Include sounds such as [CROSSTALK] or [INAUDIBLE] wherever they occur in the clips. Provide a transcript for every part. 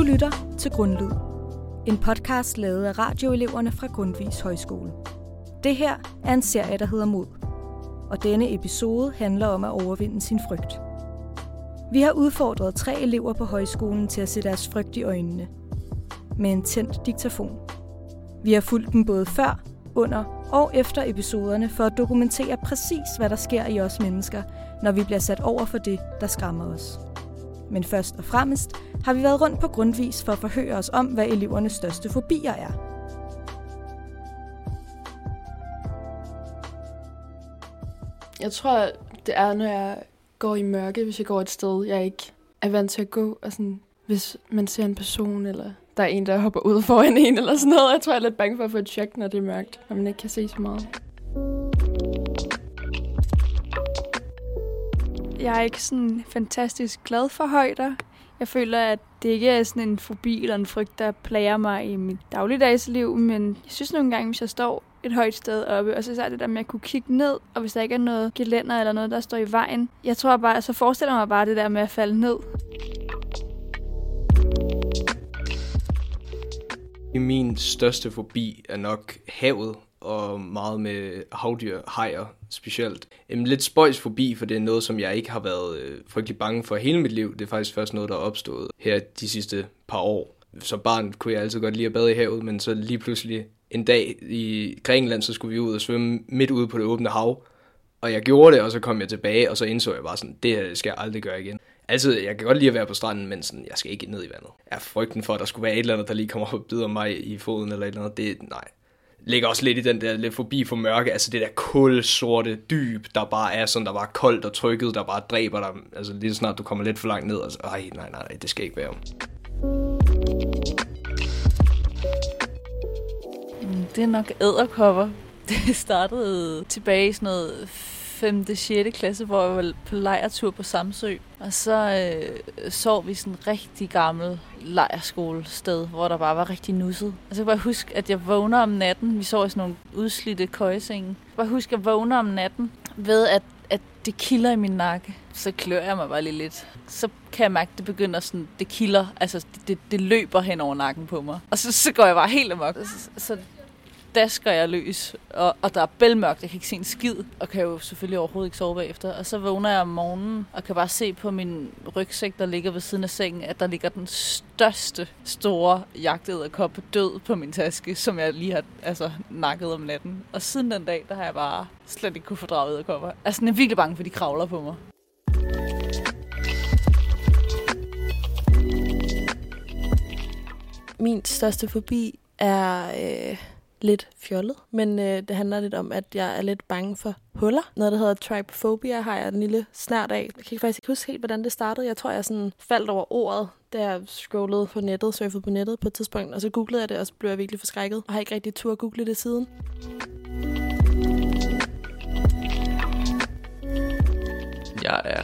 Du lytter til Grundlyd. En podcast lavet af radioeleverne fra Grundvis Højskole. Det her er en serie, der hedder Mod. Og denne episode handler om at overvinde sin frygt. Vi har udfordret tre elever på højskolen til at se deres frygt i øjnene. Med en tændt diktafon. Vi har fulgt dem både før, under og efter episoderne for at dokumentere præcis, hvad der sker i os mennesker, når vi bliver sat over for det, der skræmmer os. Men først og fremmest har vi været rundt på grundvis for at forhøre os om, hvad elevernes største fobier er. Jeg tror, det er, når jeg går i mørke, hvis jeg går et sted, jeg ikke er vant til at gå. Og sådan, hvis man ser en person, eller der er en, der hopper ud foran en, eller sådan noget. Jeg tror, jeg er lidt bange for at få et chok, når det er mørkt, når man ikke kan se så meget. Jeg er ikke sådan fantastisk glad for højder. Jeg føler, at det ikke er sådan en fobi eller en frygt, der plager mig i mit dagligdagsliv, men jeg synes nogle gange, hvis jeg står et højt sted oppe, og så er det der med at kunne kigge ned, og hvis der ikke er noget gelænder eller noget, der står i vejen. Jeg tror bare, så forestiller mig bare det der med at falde ned. Min største fobi er nok havet, og meget med havdyr, hajer specielt. En lidt spøjs forbi, for det er noget, som jeg ikke har været øh, frygtelig bange for hele mit liv. Det er faktisk først noget, der er opstået her de sidste par år. Som barn kunne jeg altid godt lide at bade i havet, men så lige pludselig en dag i Grækenland, så skulle vi ud og svømme midt ude på det åbne hav. Og jeg gjorde det, og så kom jeg tilbage, og så indså jeg bare sådan, det her skal jeg aldrig gøre igen. Altså, jeg kan godt lide at være på stranden, men sådan, jeg skal ikke ned i vandet. Er frygten for, at der skulle være et eller andet, der lige kommer op og bider mig i foden eller et eller andet. Det, nej, ligger også lidt i den der lidt forbi for mørke, altså det der kulsorte dyb, der bare er sådan, der bare er koldt og trykket, der bare dræber dig, altså lige snart du kommer lidt for langt ned, og så, ej, nej, nej, nej, det skal ikke være. Det er nok æderkopper. [LAUGHS] Det startede tilbage i sådan noget 5. 6. klasse, hvor jeg var på lejretur på Samsø. Og så øh, sov vi sådan en rigtig gammel lejerskolested, hvor der bare var rigtig nusset. Og så kan jeg huske, at jeg vågner om natten. Vi sov i sådan nogle udslidte køjesenge. Jeg kan bare huske, at jeg vågner om natten ved, at, at det kilder i min nakke. Så klør jeg mig bare lige lidt. Så kan jeg mærke, at det begynder sådan, det kilder. Altså, det, det, det løber hen over nakken på mig. Og så, så går jeg bare helt amok. Så, så dasker jeg løs, og, og der er bælmørkt, jeg kan ikke se en skid, og kan jo selvfølgelig overhovedet ikke sove bagefter. Og så vågner jeg om morgenen, og kan bare se på min rygsæk, der ligger ved siden af sengen, at der ligger den største, store jagtederkop død på min taske, som jeg lige har altså, nakket om natten. Og siden den dag, der har jeg bare slet ikke kunne fordrage edderkopper. Altså, jeg er virkelig bange for, de kravler på mig. Min største fobi er øh, lidt fjollet, men øh, det handler lidt om, at jeg er lidt bange for huller. Noget, der hedder trypophobia, har jeg en lille snært af. Jeg kan faktisk ikke huske helt, hvordan det startede. Jeg tror, jeg sådan faldt over ordet, da jeg scrollede på nettet, surfede på nettet på et tidspunkt, og så googlede jeg det, og så blev jeg virkelig forskrækket, og har ikke rigtig tur at google det siden. Jeg er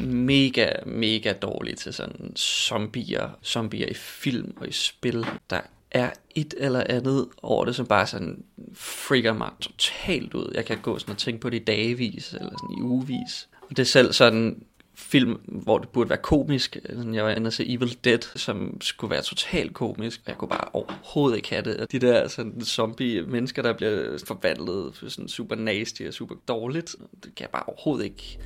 mega, mega dårlig til sådan zombier, zombier i film og i spil. Der er et eller andet over det, som bare sådan freaker mig totalt ud. Jeg kan gå sådan og tænke på det i dagevis, eller sådan i ugevis. Og det er selv sådan film, hvor det burde være komisk. Jeg var inde og se Evil Dead, som skulle være totalt komisk. Jeg kunne bare overhovedet ikke have det. De der sådan zombie mennesker, der bliver forvandlet sådan super nasty og super dårligt, det kan jeg bare overhovedet ikke.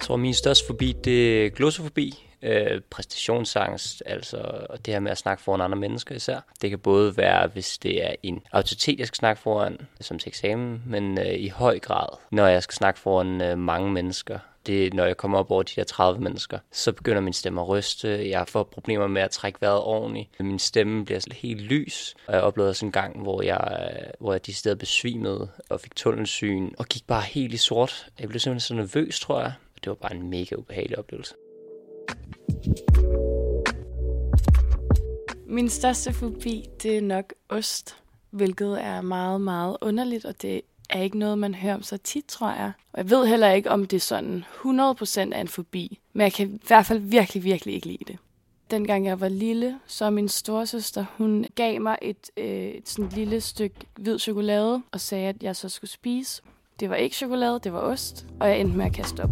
Jeg tror, min største forbi, det er glossofobi øh, præstationsangst, altså og det her med at snakke foran andre mennesker især. Det kan både være, hvis det er en autoritet, jeg skal snakke foran, som til eksamen, men øh, i høj grad, når jeg skal snakke foran øh, mange mennesker. Det, når jeg kommer op over de der 30 mennesker, så begynder min stemme at ryste. Jeg får problemer med at trække vejret ordentligt. Min stemme bliver helt lys. Og jeg oplevede også en gang, hvor jeg, øh, hvor jeg de steder besvimede og fik tunnelsyn og gik bare helt i sort. Jeg blev simpelthen så nervøs, tror jeg. Det var bare en mega ubehagelig oplevelse. Min største fobi, det er nok ost, hvilket er meget, meget underligt, og det er ikke noget, man hører om så tit, tror jeg. Og jeg ved heller ikke, om det er sådan 100% af en fobi, men jeg kan i hvert fald virkelig, virkelig ikke lide det. Dengang jeg var lille, så min storesøster, hun gav mig et, øh, et sådan lille stykke hvid chokolade og sagde, at jeg så skulle spise. Det var ikke chokolade, det var ost, og jeg endte med at kaste op.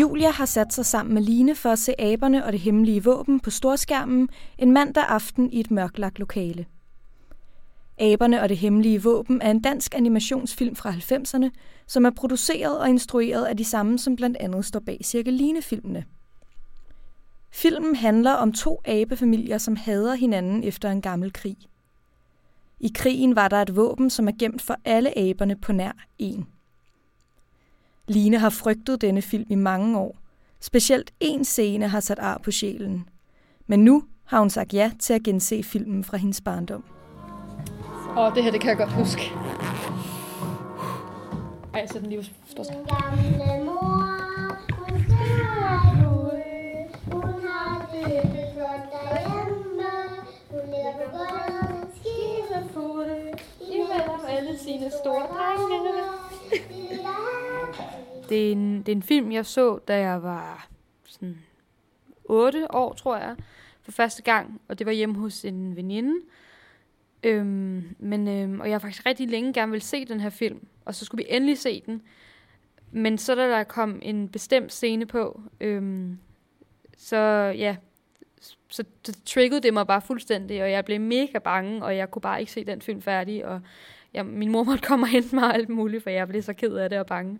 Julia har sat sig sammen med Line for at se aberne og det hemmelige våben på storskærmen en mandag aften i et mørklagt lokale. Aberne og det hemmelige våben er en dansk animationsfilm fra 90'erne, som er produceret og instrueret af de samme, som blandt andet står bag Cirkeline-filmene. Filmen handler om to abefamilier, som hader hinanden efter en gammel krig. I krigen var der et våben, som er gemt for alle aberne på nær en. Line har frygtet denne film i mange år. Specielt en scene har sat ar på sjælen. Men nu har hun sagt ja til at gense filmen fra hendes barndom. Og det her, det kan jeg godt huske. Ej, jeg sætter den lige på alle sine store drenge. Det er, en, det er en film, jeg så, da jeg var sådan 8 år, tror jeg, for første gang. Og det var hjemme hos en veninde. Øhm, men, øhm, og jeg har faktisk rigtig længe gerne vil se den her film. Og så skulle vi endelig se den. Men så da der kom en bestemt scene på, øhm, så ja, så, så triggede det mig bare fuldstændig, og jeg blev mega bange, og jeg kunne bare ikke se den film færdig, og jeg, min mor måtte komme og hente mig og alt muligt, for jeg blev så ked af det og bange.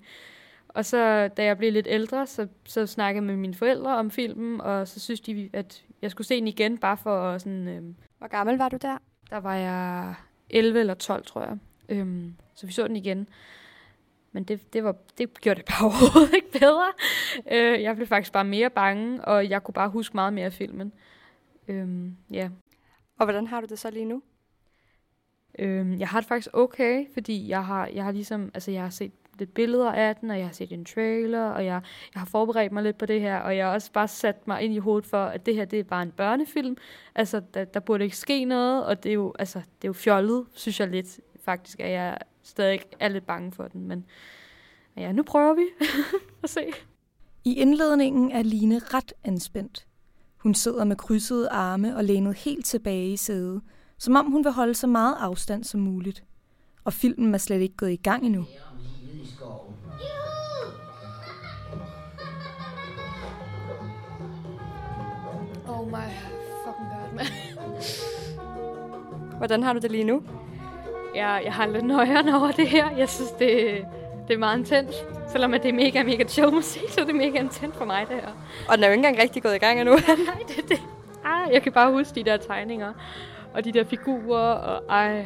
Og så, da jeg blev lidt ældre, så, så snakkede jeg med mine forældre om filmen, og så synes de, at jeg skulle se den igen, bare for sådan... Øhm, Hvor gammel var du der? der var jeg 11 eller 12, tror jeg. Øhm, så vi så den igen. Men det, det, var, det gjorde det bare [LAUGHS] overhovedet ikke bedre. Øh, jeg blev faktisk bare mere bange, og jeg kunne bare huske meget mere af filmen. Øhm, ja. Og hvordan har du det så lige nu? Øhm, jeg har det faktisk okay, fordi jeg har, jeg har ligesom, altså jeg har set lidt billeder af den, og jeg har set en trailer, og jeg, jeg har forberedt mig lidt på det her, og jeg har også bare sat mig ind i hovedet for, at det her, det er bare en børnefilm. Altså, der, der burde ikke ske noget, og det er jo, altså, det er jo fjollet, synes jeg lidt, faktisk, at jeg stadig er lidt bange for den, men ja, nu prøver vi [LAUGHS] at se. I indledningen er Line ret anspændt. Hun sidder med krydsede arme og lænet helt tilbage i sædet, som om hun vil holde så meget afstand som muligt. Og filmen er slet ikke gået i gang endnu. Oh my fucking god, man. [LAUGHS] Hvordan har du det lige nu? Jeg, jeg har lidt nøjeren over det her. Jeg synes, det, det er meget intens. Selvom at det er mega, mega chill musik, så er det mega intens for mig, det her. Og den er jo ikke engang rigtig gået i gang endnu. [LAUGHS] Nej, det, det. Ah, jeg kan bare huske de der tegninger. Og de der figurer, og ej...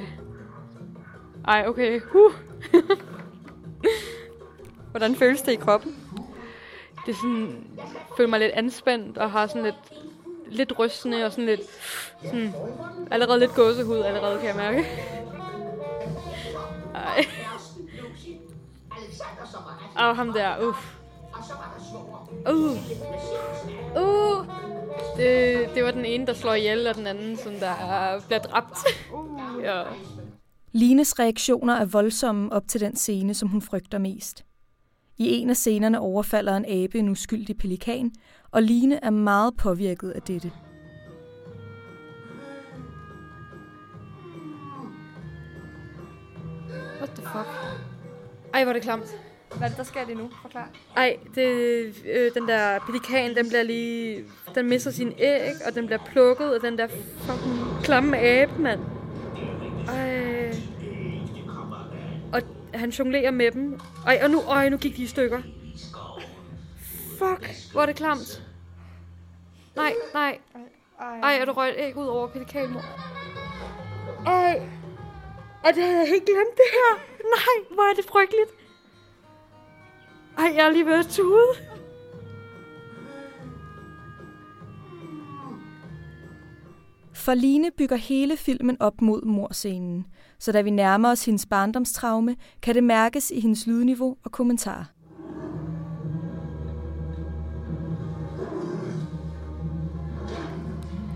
Ej, okay. Huh. [LAUGHS] Hvordan føles det i kroppen? Det er sådan... Jeg føler mig lidt anspændt, og har sådan lidt lidt rystende og sådan lidt sådan, allerede lidt gåsehud allerede, kan jeg mærke. Ej. Og ham der, uff. Uh. Uh. Det, det var den ene, der slår ihjel, og den anden, som der bliver dræbt. ja. Lines reaktioner er voldsomme op til den scene, som hun frygter mest. I en af scenerne overfalder en abe en uskyldig pelikan, og Line er meget påvirket af dette. What the fuck? Ej, hvor er det klamt. Hvad er det, der sker lige nu? Forklar. Ej, det, øh, den der pelikan, den bliver lige... Den mister sin æg, og den bliver plukket af den der fucking klamme abe, mand. Ej. Og han jonglerer med dem. Ej, og nu, øj, nu gik de i stykker. Fuck, hvor er det klamt. Nej, nej. Ej, og du røg et æg ud over pelikanmor. Ej. Og det havde jeg helt glemt det her. Nej, hvor er det frygteligt. Ej, jeg er lige ved at tude. For Line bygger hele filmen op mod morscenen, så da vi nærmer os hendes barndomstraume, kan det mærkes i hendes lydniveau og kommentarer.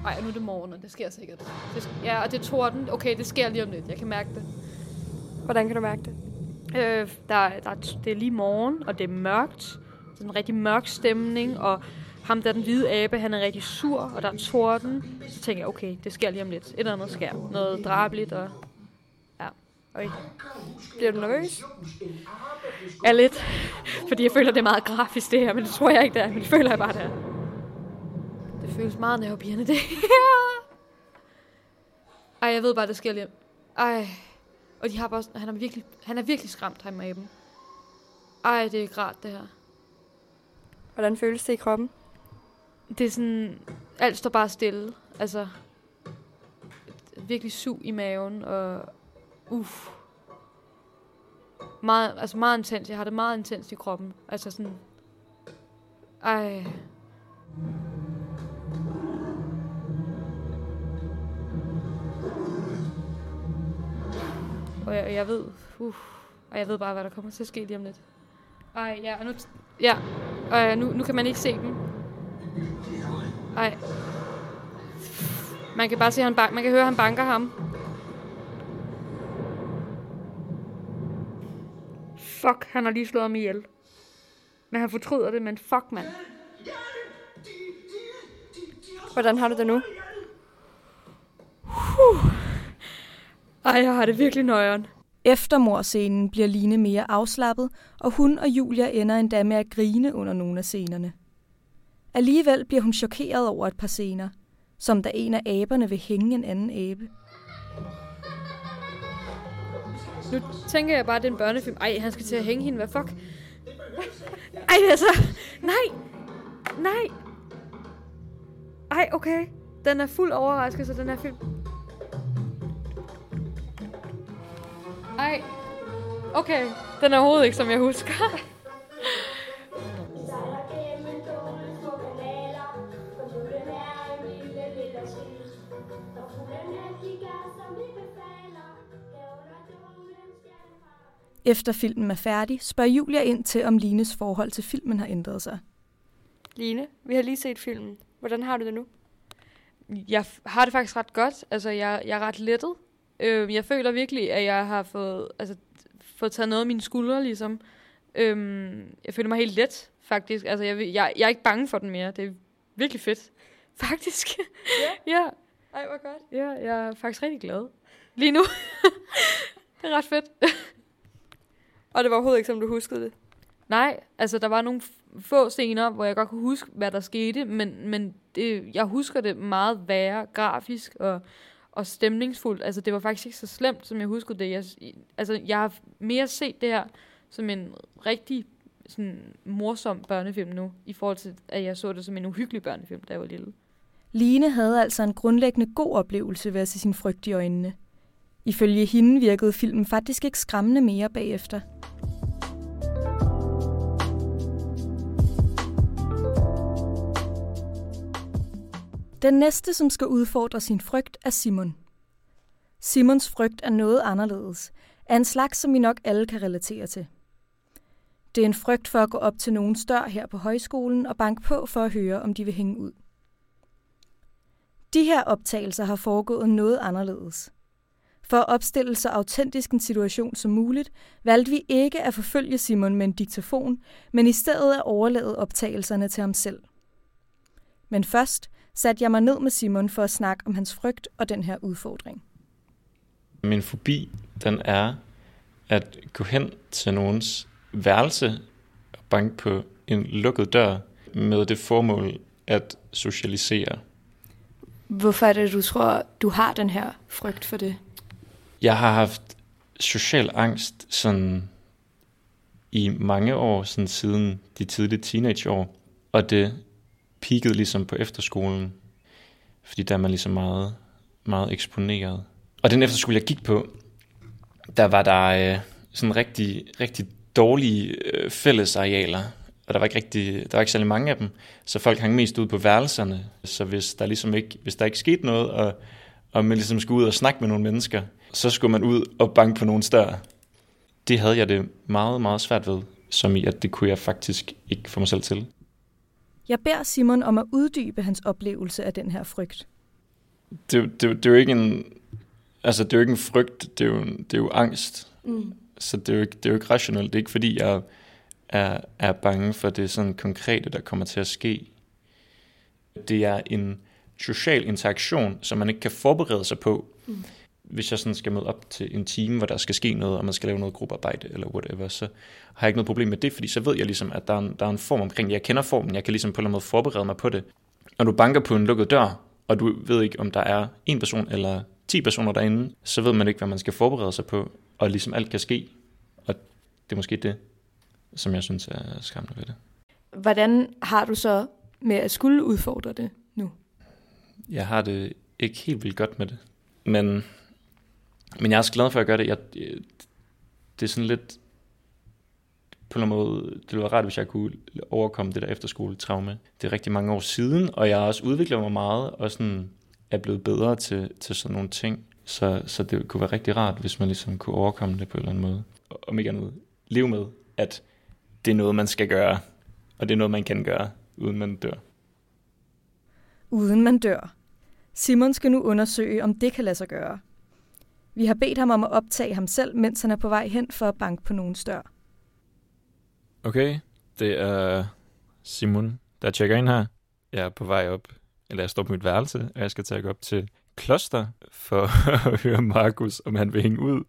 Ej, nu er det morgen, og det sker sikkert. Det, ja, og det er torden. Okay, det sker lige om lidt. Jeg kan mærke det. Hvordan kan du mærke det? Øh, der, der, det er lige morgen, og det er mørkt. Det er en rigtig mørk stemning, og ham der den hvide abe, han er rigtig sur, og der er torden. Så tænker jeg, okay, det sker lige om lidt. Et eller andet sker. Noget drabeligt, og ja. Øj. Bliver du nervøs? Ja, lidt. Fordi jeg føler, det er meget grafisk, det her. Men det tror jeg ikke, det er. Men det føler jeg bare, det er. Føles meget nervepirrende, det her. Ej, jeg ved bare, det sker lige. Ej. Og de har bare, han er virkelig, han er virkelig skræmt, ham med dem. Ej, det er ikke rart, det her. Hvordan føles det i kroppen? Det er sådan, alt står bare stille. Altså, virkelig sug i maven, og uff. Meget, altså meget intens. Jeg har det meget intens i kroppen. Altså sådan, ej. Og jeg, jeg ved, uh, og jeg ved bare, hvad der kommer til at ske lige om lidt. Ej, ja, og nu, ja, og nu, nu kan man ikke se dem. Ej. Man kan bare se, at han bank, man kan høre, at han banker ham. Fuck, han har lige slået ham ihjel. Men han fortryder det, men fuck, mand. Hvordan har du det nu? Ej, jeg har det virkelig nøjeren. Efter morscenen bliver Line mere afslappet, og hun og Julia ender endda med at grine under nogle af scenerne. Alligevel bliver hun chokeret over et par scener, som da en af aberne vil hænge en anden abe. Nu tænker jeg bare, at det er en børnefilm. Ej, han skal til at hænge hende. Hvad fuck? Ej, altså. Nej. Nej. Ej, okay. Den er fuld overraskelse, den her film. Ej. Okay. Den er overhovedet ikke, som jeg husker. Efter filmen er færdig, spørger Julia ind til, om Lines forhold til filmen har ændret sig. Line, vi har lige set filmen. Hvordan har du det nu? Jeg har det faktisk ret godt. Altså, jeg, jeg er ret lettet. Øh, jeg føler virkelig, at jeg har fået, altså, fået taget noget af mine skuldre, ligesom. Øhm, jeg føler mig helt let, faktisk. Altså, jeg, jeg, jeg er ikke bange for den mere. Det er virkelig fedt. [LAUGHS] Faktisk. Ja? ja. Ej, hvor godt. Ja, jeg er faktisk rigtig glad. Lige nu. [LAUGHS] det er ret fedt. Og det var overhovedet ikke, som du huskede det? Nej, altså der var nogle få scener, hvor jeg godt kunne huske, hvad der skete, men, men det, jeg husker det meget værre grafisk og, og stemningsfuldt. Altså det var faktisk ikke så slemt, som jeg huskede det. Jeg, altså jeg har mere set det her som en rigtig sådan, morsom børnefilm nu, i forhold til, at jeg så det som en uhyggelig børnefilm, da jeg var lille. Line havde altså en grundlæggende god oplevelse ved at se sin frygt i øjnene. Ifølge hende virkede filmen faktisk ikke skræmmende mere bagefter. Den næste, som skal udfordre sin frygt, er Simon. Simons frygt er noget anderledes, af en slags, som vi nok alle kan relatere til. Det er en frygt for at gå op til nogens dør her på højskolen og banke på for at høre, om de vil hænge ud. De her optagelser har foregået noget anderledes. For at opstille så autentisk en situation som muligt, valgte vi ikke at forfølge Simon med en diktafon, men i stedet at overlade optagelserne til ham selv. Men først satte jeg mig ned med Simon for at snakke om hans frygt og den her udfordring. Min fobi, den er at gå hen til nogens værelse og banke på en lukket dør med det formål at socialisere. Hvorfor er det, du tror, du har den her frygt for det? Jeg har haft social angst sådan i mange år, sådan siden de tidlige teenageår, og det peakede ligesom på efterskolen, fordi der er man ligesom meget, meget eksponeret. Og den efterskole, jeg gik på, der var der øh, sådan rigtig, rigtig dårlige øh, fællesarealer, og der var ikke rigtig, der var ikke særlig mange af dem, så folk hang mest ud på værelserne. Så hvis der ligesom ikke, hvis der ikke skete noget, og, og man ligesom skulle ud og snakke med nogle mennesker, så skulle man ud og banke på nogle større. Det havde jeg det meget, meget svært ved, som i at det kunne jeg faktisk ikke få mig selv til. Jeg beder Simon om at uddybe hans oplevelse af den her frygt. Det, det, det er jo ikke en, altså det er jo ikke en frygt, det er jo, det er jo angst. Mm. Så det er, jo ikke, det er jo ikke rationelt. Det er ikke fordi, jeg er, er bange for det sådan konkrete, der kommer til at ske. Det er en social interaktion, som man ikke kan forberede sig på. Mm. Hvis jeg sådan skal møde op til en time, hvor der skal ske noget, og man skal lave noget gruppearbejde eller whatever, så har jeg ikke noget problem med det, fordi så ved jeg ligesom, at der er en, der er en form omkring det. Jeg kender formen, jeg kan ligesom på en eller anden måde forberede mig på det. Når du banker på en lukket dør, og du ved ikke, om der er en person eller 10 personer derinde, så ved man ikke, hvad man skal forberede sig på, og ligesom alt kan ske. Og det er måske det, som jeg synes er skræmmende ved det. Hvordan har du så med at skulle udfordre det nu? Jeg har det ikke helt vildt godt med det. Men, men jeg er også glad for at gøre det. Jeg, det er sådan lidt... På en måde, det ville være rart, hvis jeg kunne overkomme det der efterskoletraume. Det er rigtig mange år siden, og jeg har også udviklet mig meget, og sådan er blevet bedre til, til sådan nogle ting. Så, så det kunne være rigtig rart, hvis man ligesom kunne overkomme det på en eller anden måde. Og om ikke andet, leve med, at det er noget, man skal gøre, og det er noget, man kan gøre, uden man dør. Uden man dør. Simon skal nu undersøge, om det kan lade sig gøre. Vi har bedt ham om at optage ham selv, mens han er på vej hen for at banke på nogen dør. Okay, det er Simon, der tjekker ind her. Jeg er på vej op, eller jeg står på mit værelse, og jeg skal tage op til kloster for [LAUGHS] at høre Markus, om han vil hænge ud.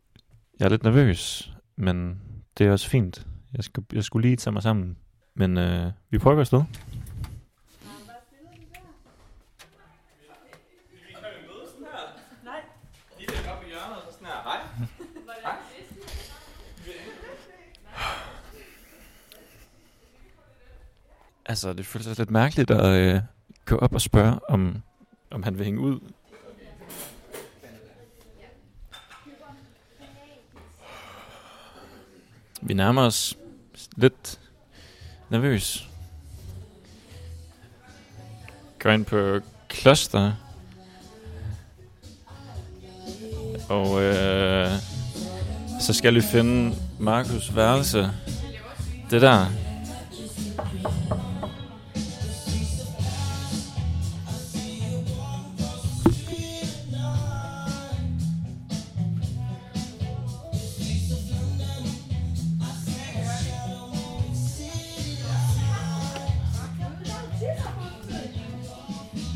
Jeg er lidt nervøs, men det er også fint. Jeg, skal, jeg skulle lige tage mig sammen. Men øh, vi prøver at Altså, det føles lidt mærkeligt at øh, gå op og spørge, om, om han vil hænge ud. Vi nærmer os lidt nervøs. Går ind på kloster. Og øh, så skal vi finde Markus værelse. Det der.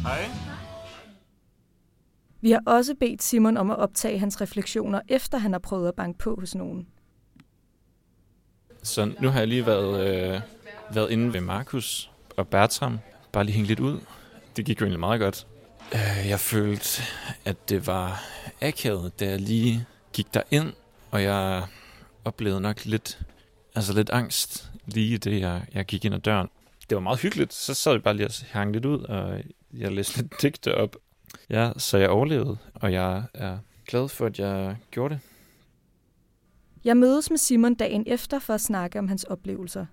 Hej. Vi har også bedt Simon om at optage hans refleksioner, efter han har prøvet at banke på hos nogen. Så nu har jeg lige været, øh, været inde ved Markus og Bertram. Bare lige hængt lidt ud. Det gik jo egentlig meget godt. Øh, jeg følte, at det var akavet, da jeg lige gik derind, og jeg oplevede nok lidt, altså lidt angst lige det, jeg, jeg gik ind ad døren. Det var meget hyggeligt. Så sad jeg bare lige og hang lidt ud, og jeg læste lidt digte op. Ja, så jeg overlevede, og jeg er glad for, at jeg gjorde det. Jeg mødes med Simon dagen efter for at snakke om hans oplevelser.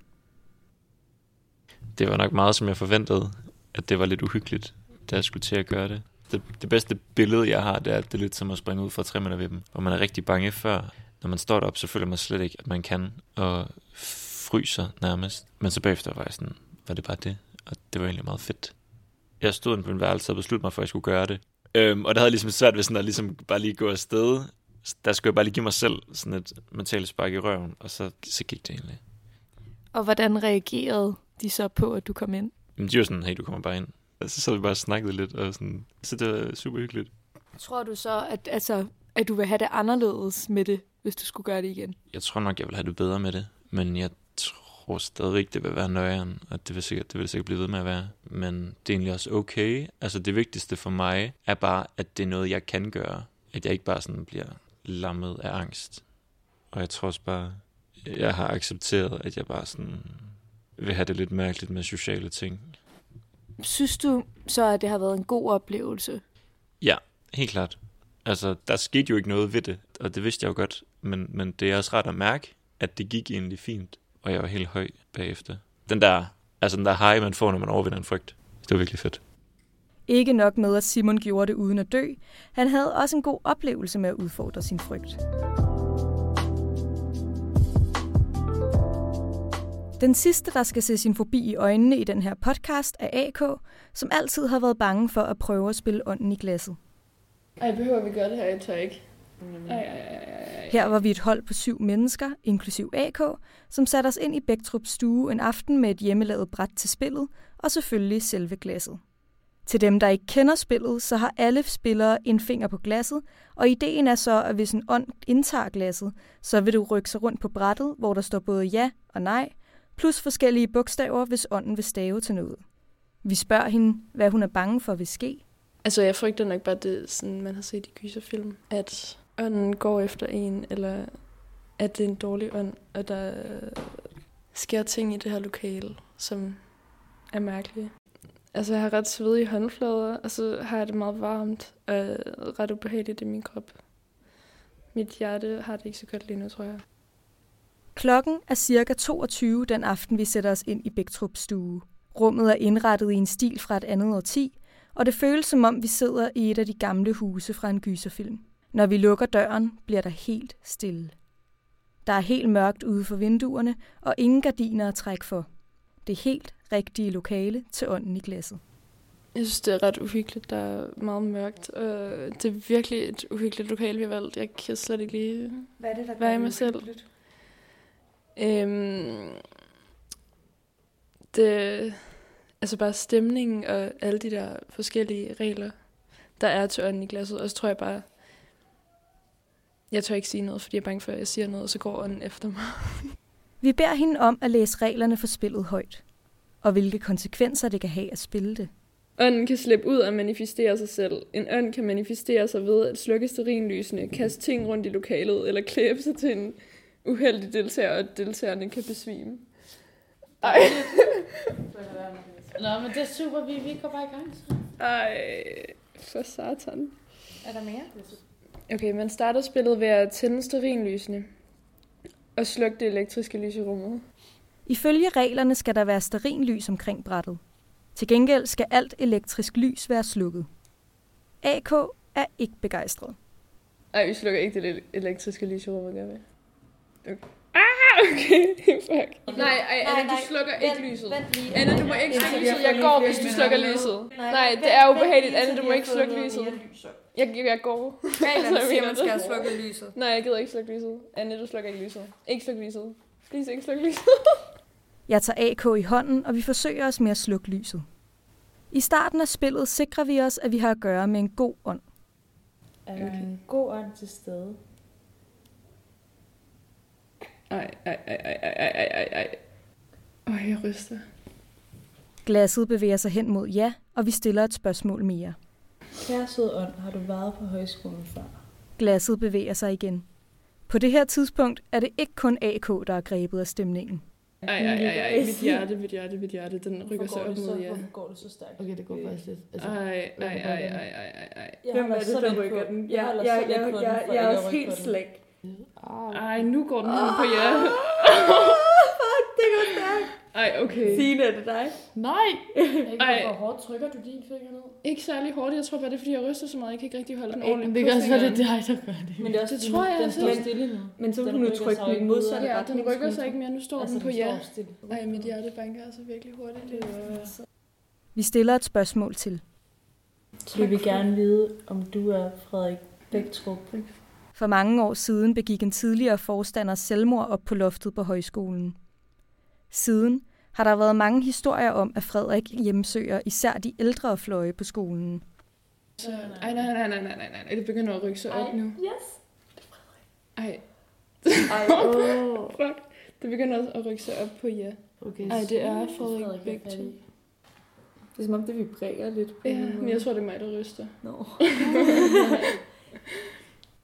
Det var nok meget, som jeg forventede, at det var lidt uhyggeligt, da jeg skulle til at gøre det. Det, det bedste billede, jeg har, det er, at det er lidt som at springe ud fra træmænder ved dem, hvor man er rigtig bange før. Når man står deroppe, så føler man slet ikke, at man kan, og fryser nærmest. Men så bagefter var jeg sådan, var det bare det, og det var egentlig meget fedt. Jeg stod inde på en værelse og besluttede mig for, at jeg skulle gøre det. Øhm, og det havde jeg ligesom svært ved sådan at ligesom bare lige gå afsted. Der skulle jeg bare lige give mig selv sådan et mentalt spark i røven, og så, så gik det egentlig. Og hvordan reagerede de så på, at du kom ind? Men de var sådan, hey, du kommer bare ind. Og så så vi bare og snakkede lidt, og sådan, så det var super hyggeligt. Tror du så, at, altså, at du vil have det anderledes med det, hvis du skulle gøre det igen? Jeg tror nok, jeg vil have det bedre med det, men jeg tror stadig, det vil være nøjeren, og det vil, sikkert, det vil sikkert blive ved med at være. Men det er egentlig også okay. Altså det vigtigste for mig er bare, at det er noget, jeg kan gøre. At jeg ikke bare sådan bliver lammet af angst. Og jeg tror også bare, jeg har accepteret, at jeg bare sådan vil have det lidt mærkeligt med sociale ting. Synes du så, at det har været en god oplevelse? Ja, helt klart. Altså, der skete jo ikke noget ved det, og det vidste jeg jo godt. Men, men det er også ret at mærke, at det gik egentlig fint, og jeg var helt høj bagefter. Den der, altså den der high, man får, når man overvinder en frygt, det var virkelig fedt. Ikke nok med, at Simon gjorde det uden at dø. Han havde også en god oplevelse med at udfordre sin frygt. Den sidste, der skal se sin fobi i øjnene i den her podcast, er AK, som altid har været bange for at prøve at spille ånden i glasset. Ej, behøver vi gøre det her? Jeg tør ikke. Ej, ej. Her var vi et hold på syv mennesker, inklusiv AK, som satte os ind i Bæktrups stue en aften med et hjemmelavet bræt til spillet, og selvfølgelig selve glasset. Til dem, der ikke kender spillet, så har alle spillere en finger på glasset, og ideen er så, at hvis en ånd indtager glasset, så vil du rykke sig rundt på brættet, hvor der står både ja og nej, plus forskellige bogstaver, hvis ånden vil stave til noget. Vi spørger hende, hvad hun er bange for vil ske. Altså, jeg frygter nok bare det, sådan, man har set i gyserfilm, at ånden går efter en, eller at det er en dårlig ånd, og der sker ting i det her lokale, som er mærkelige. Altså, jeg har ret svedige håndflader, og så har jeg det meget varmt og ret ubehageligt i min krop. Mit hjerte har det ikke så godt lige nu, tror jeg. Klokken er cirka 22 den aften, vi sætter os ind i Bæktrup stue. Rummet er indrettet i en stil fra et andet årti, og det føles som om, vi sidder i et af de gamle huse fra en gyserfilm. Når vi lukker døren, bliver der helt stille. Der er helt mørkt ude for vinduerne, og ingen gardiner at trække for. Det er helt rigtige lokale til ånden i glasset. Jeg synes, det er ret uhyggeligt. Der er meget mørkt. Og det er virkelig et uhyggeligt lokale, vi har valgt. Jeg kan slet ikke lige Hvad er det, der være i mig selv. Øhm, det, altså bare stemningen og alle de der forskellige regler, der er til ånden i glasset. Og så tror jeg bare, jeg tør ikke sige noget, fordi jeg er bange for, at jeg siger noget, og så går ånden efter mig. [LAUGHS] Vi beder hende om at læse reglerne for spillet højt, og hvilke konsekvenser det kan have at spille det. Ånden kan slippe ud og manifestere sig selv. En ånd kan manifestere sig ved at slukke stearinlysene, kaste ting rundt i lokalet eller klæbe sig til en uheldig deltager, og deltagerne kan besvime. Ej. Nå, men det er super, vi, vi går bare i gang. Så. Ej, for satan. Er der mere? Okay, man starter spillet ved at tænde stearinlysene og slukke det elektriske lys i rummet. Ifølge reglerne skal der være stearinlys omkring brættet. Til gengæld skal alt elektrisk lys være slukket. AK er ikke begejstret. Ej, vi slukker ikke det elektriske lys i rummet, gør vi? Okay. Ah, okay. [LAUGHS] Fuck. Nej, ej, Anna, du slukker ikke lyset. Anna, du må ikke slukke lyset. Jeg går, hvis du slukker lyset. Nej, det er ubehageligt. Anna, du må ikke slukke lyset. Jeg, jeg, jeg går. [LAUGHS] Reglerne altså, [LAUGHS] siger, man skal have slukket lyset. Nej, jeg gider ikke slukke lyset. Anne, du slukker ikke lyset. Ikke slukke lyset. Please, ikke sluk lyset. [LAUGHS] jeg tager AK i hånden, og vi forsøger os med at slukke lyset. I starten af spillet sikrer vi os, at vi har at gøre med en god ånd. Er der okay. en god ånd til stede? Ej, ej, ej, ej, ej, ej, ej, ej. Øj, jeg ryster. Glasset bevæger sig hen mod ja, og vi stiller et spørgsmål mere. Kære søde ånd, har du været på højskolen før? Glasset bevæger sig igen. På det her tidspunkt er det ikke kun AK, der er grebet af stemningen. Ej, ej, ej, ej, mit hjerte, mit hjerte, mit hjerte, den rykker sig op mod jer. Hvorfor går det så stærkt? Okay, det går faktisk lidt. Ej, ej, ej, ej, ej, ej, ej. Jeg holder så lidt på den. Jeg holder så lidt på den, for ikke at rykke på den. Ej, nu går den hen på jer. Fuck, det går stærkt. Ej, okay. Signe, er det dig? Nej! Ej. Hvor hårdt trykker du din finger ned? Ikke særlig hårdt. Jeg tror bare, det er, fordi jeg ryster så meget. Jeg kan ikke rigtig holde den ordentligt det kan også være, det er dig, der gør det. Men det er også Det tror jeg den altså står ikke. stille nu. Men så kunne du rykker trykke den ikke modsatte Ja, den rykker sig ikke mere. Nu står Altså, den på ja. Ej, mit hjerte banker altså virkelig hurtigt. Vi stiller et spørgsmål til. Så vi vil gerne vide, om du er Frederik Bæktrup. For mange år siden begik en tidligere forstander selvmord op på loftet på højskolen. Siden har der været mange historier om, at Frederik hjemsøger især de ældre fløje på skolen. Så, ej, nej, nej, nej, nej, nej, nej. Det begynder at rykke sig op nu. Yes. Ej. Ej, [LAUGHS] åh. Fuck. Det begynder at rykke sig op på ja. Okay, Ej, det er Frederik Frederik er Bæktrup. fattig. Det er som om, det vibrerer lidt på Ja, en men jeg tror, det er mig, der ryster. Nå. [LAUGHS]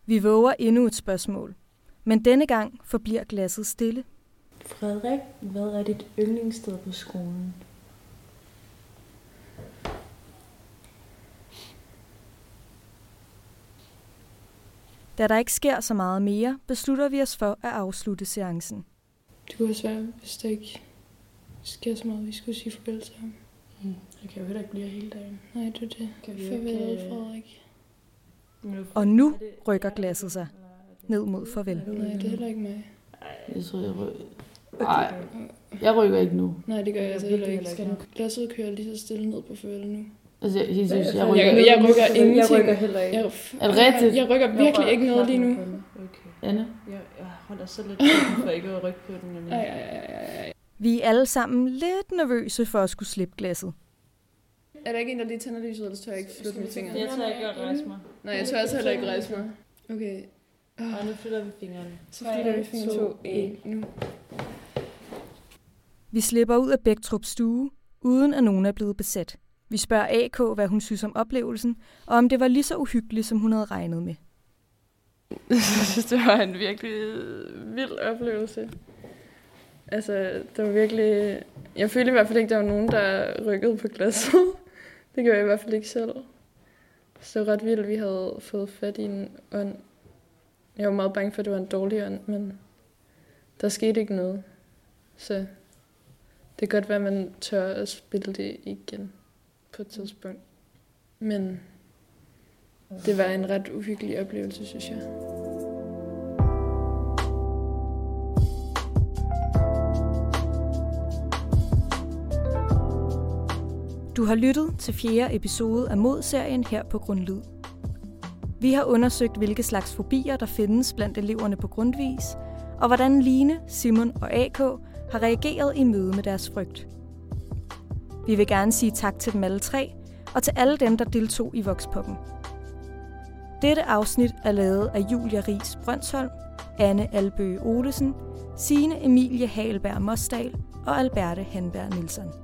Vi våger endnu et spørgsmål. Men denne gang forbliver glasset stille. Frederik, hvad er dit yndlingssted på skolen? Da der ikke sker så meget mere, beslutter vi os for at afslutte seancen. Det kunne også være, hvis der ikke sker så meget, vi skulle sige farvel til ham. Mm. Jeg kan jo heller ikke blive hele dagen. Nej, det er det. Kan vi Farvel, ikke, øh, Frederik. Og nu rykker glasset sig ned mod farvel. Nej, det er heller ikke mig. Jeg tror, jeg rykker. Nej, jeg rykker ikke nu. Nej, det gør jeg, Jeg altså heller ikke. Skal den glasset køre lige så stille ned på farvel nu? Altså, jeg, jeg, synes, jeg Jeg, rykker jeg, jeg rykker ingenting. Jeg rykker heller ikke. Jeg, Er det rigtigt? Jeg rykker virkelig ikke noget lige nu. Okay. Anne? Jeg, jeg holder så lidt for ikke at rykke på den. Men... Ej, ej, ej, ej. Vi er alle sammen lidt nervøse for at skulle slippe glasset. Er der ikke en, der lige tænder lyset, ellers tør jeg ikke flytte mine fingre? Jeg tør ikke at rejse mig. Nej, jeg tør også heller ikke rejse mig. Okay. Og nu flytter vi fingrene. Så flytter vi fingre 2, 1, nu. Vi slipper ud af Bæktrup stue, uden at nogen er blevet besat. Vi spørger AK, hvad hun synes om oplevelsen, og om det var lige så uhyggeligt, som hun havde regnet med. Jeg synes, [LAUGHS] det var en virkelig vild oplevelse. Altså, det var virkelig... Jeg følte i hvert fald ikke, der var nogen, der rykkede på glasset. [LAUGHS] det gjorde jeg i hvert fald ikke selv. Så det var ret vildt, at vi havde fået fat i en ånd. Jeg var meget bange for, at det var en dårlig ånd, men der skete ikke noget. Så det kan godt være, at man tør at spille det igen på et tidspunkt. Men det var en ret uhyggelig oplevelse, synes jeg. Du har lyttet til fjerde episode af Mod-serien her på Grundlyd. Vi har undersøgt, hvilke slags fobier der findes blandt eleverne på Grundvis, og hvordan Line, Simon og AK har reageret i møde med deres frygt. Vi vil gerne sige tak til dem alle tre, og til alle dem, der deltog i Voxpoppen. Dette afsnit er lavet af Julia Ries Brønsholm, Anne Albøge Olesen, Signe Emilie Halberg Mosdal og Alberte Hanberg Nielsen.